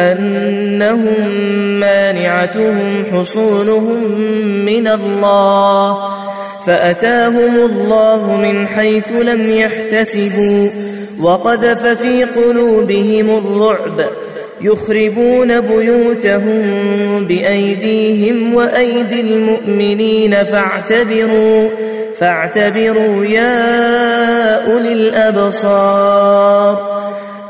أنهم مانعتهم حصولهم من الله فأتاهم الله من حيث لم يحتسبوا وقذف في قلوبهم الرعب يخربون بيوتهم بأيديهم وأيدي المؤمنين فاعتبروا فاعتبروا يا أولي الأبصار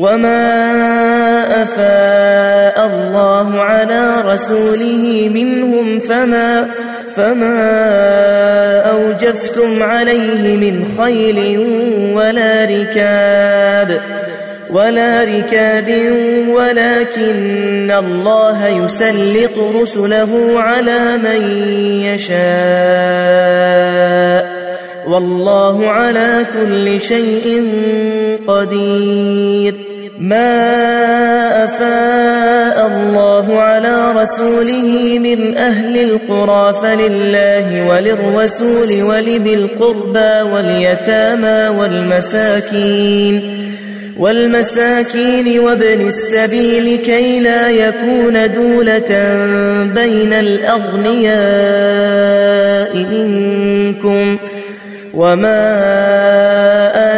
وما أفاء الله على رسوله منهم فما فما أوجفتم عليه من خيل ولا ركاب ولا ركاب ولكن الله يسلط رسله على من يشاء والله على كل شيء قدير ما أفاء الله على رسوله من أهل القرى فلله وللرسول ولذي القربى واليتامى والمساكين والمساكين وابن السبيل كي لا يكون دولة بين الأغنياء منكم وما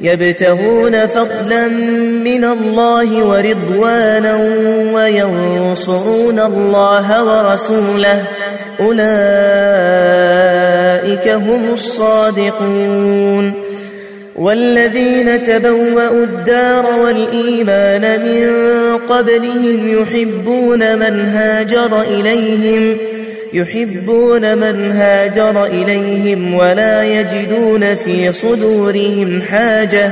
يبتغون فضلا من الله ورضوانا وينصرون الله ورسوله. أولئك هم الصادقون. والذين تبوأوا الدار والإيمان من قبلهم يحبون من هاجر إليهم يحبون من هاجر إليهم ولا يجدون في صدورهم حاجة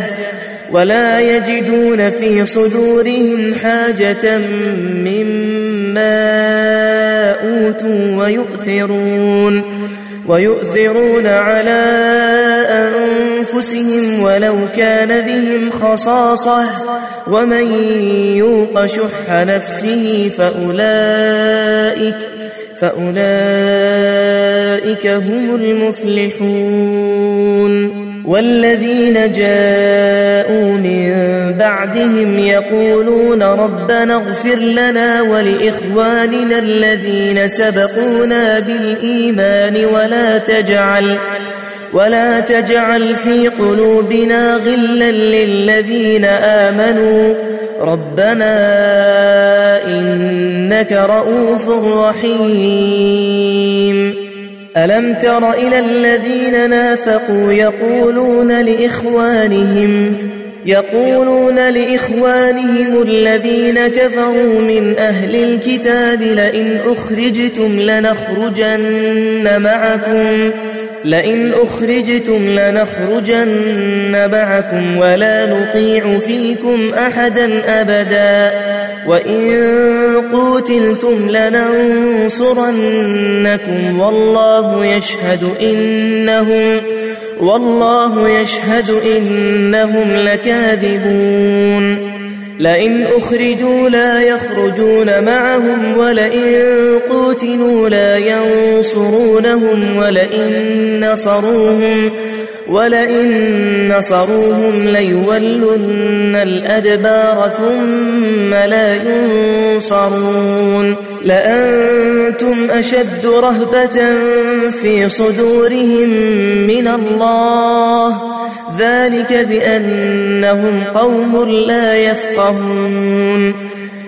ولا يجدون في صدورهم حاجة مما أوتوا ويؤثرون ويؤثرون على أنفسهم ولو كان بهم خصاصة ومن يوق شح نفسه فأولئك فأولئك هم المفلحون والذين جاءوا من بعدهم يقولون ربنا اغفر لنا ولإخواننا الذين سبقونا بالإيمان ولا تجعل ولا تجعل في قلوبنا غلا للذين آمنوا ربنا إنك رؤوف رحيم ألم تر إلى الذين نافقوا يقولون لإخوانهم يقولون لإخوانهم الذين كفروا من أهل الكتاب لئن أخرجتم لنخرجن معكم لئن أخرجتم لنخرجن معكم ولا نطيع فيكم أحدا أبدا. وإن قوتلتم لننصرنكم والله يشهد إنهم والله يشهد إنهم لكاذبون. لئن أخرجوا لا يخرجون معهم ولئن قوتلوا لا ينصرونهم ولئن نصروهم ولئن نصروهم ليولن الأدبار ثم لا ينصرون. لأنتم أشد رهبة في صدورهم من الله. ذلك بأنهم قوم لا يفقهون.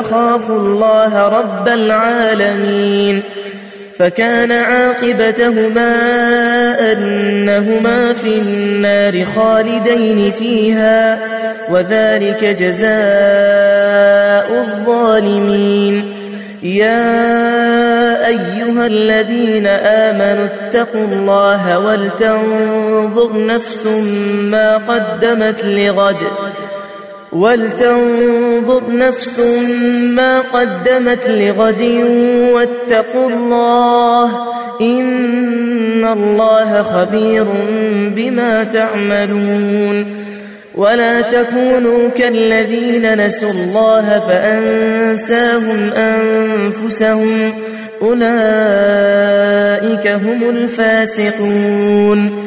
أخاف الله رب العالمين فكان عاقبتهما أنهما في النار خالدين فيها وذلك جزاء الظالمين يا أيها الذين آمنوا اتقوا الله ولتنظر نفس ما قدمت لغد ولتنظر نفس ما قدمت لغد واتقوا الله إن الله خبير بما تعملون ولا تكونوا كالذين نسوا الله فأنساهم أنفسهم أولئك هم الفاسقون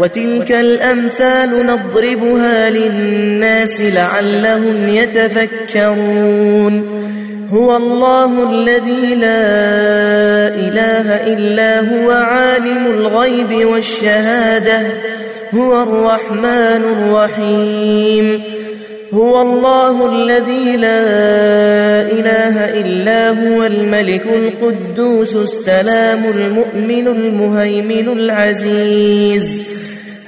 وتلك الأمثال نضربها للناس لعلهم يتفكرون. هو الله الذي لا إله إلا هو عالم الغيب والشهادة. هو الرحمن الرحيم. هو الله الذي لا إله إلا هو الملك القدوس السلام المؤمن المهيمن العزيز.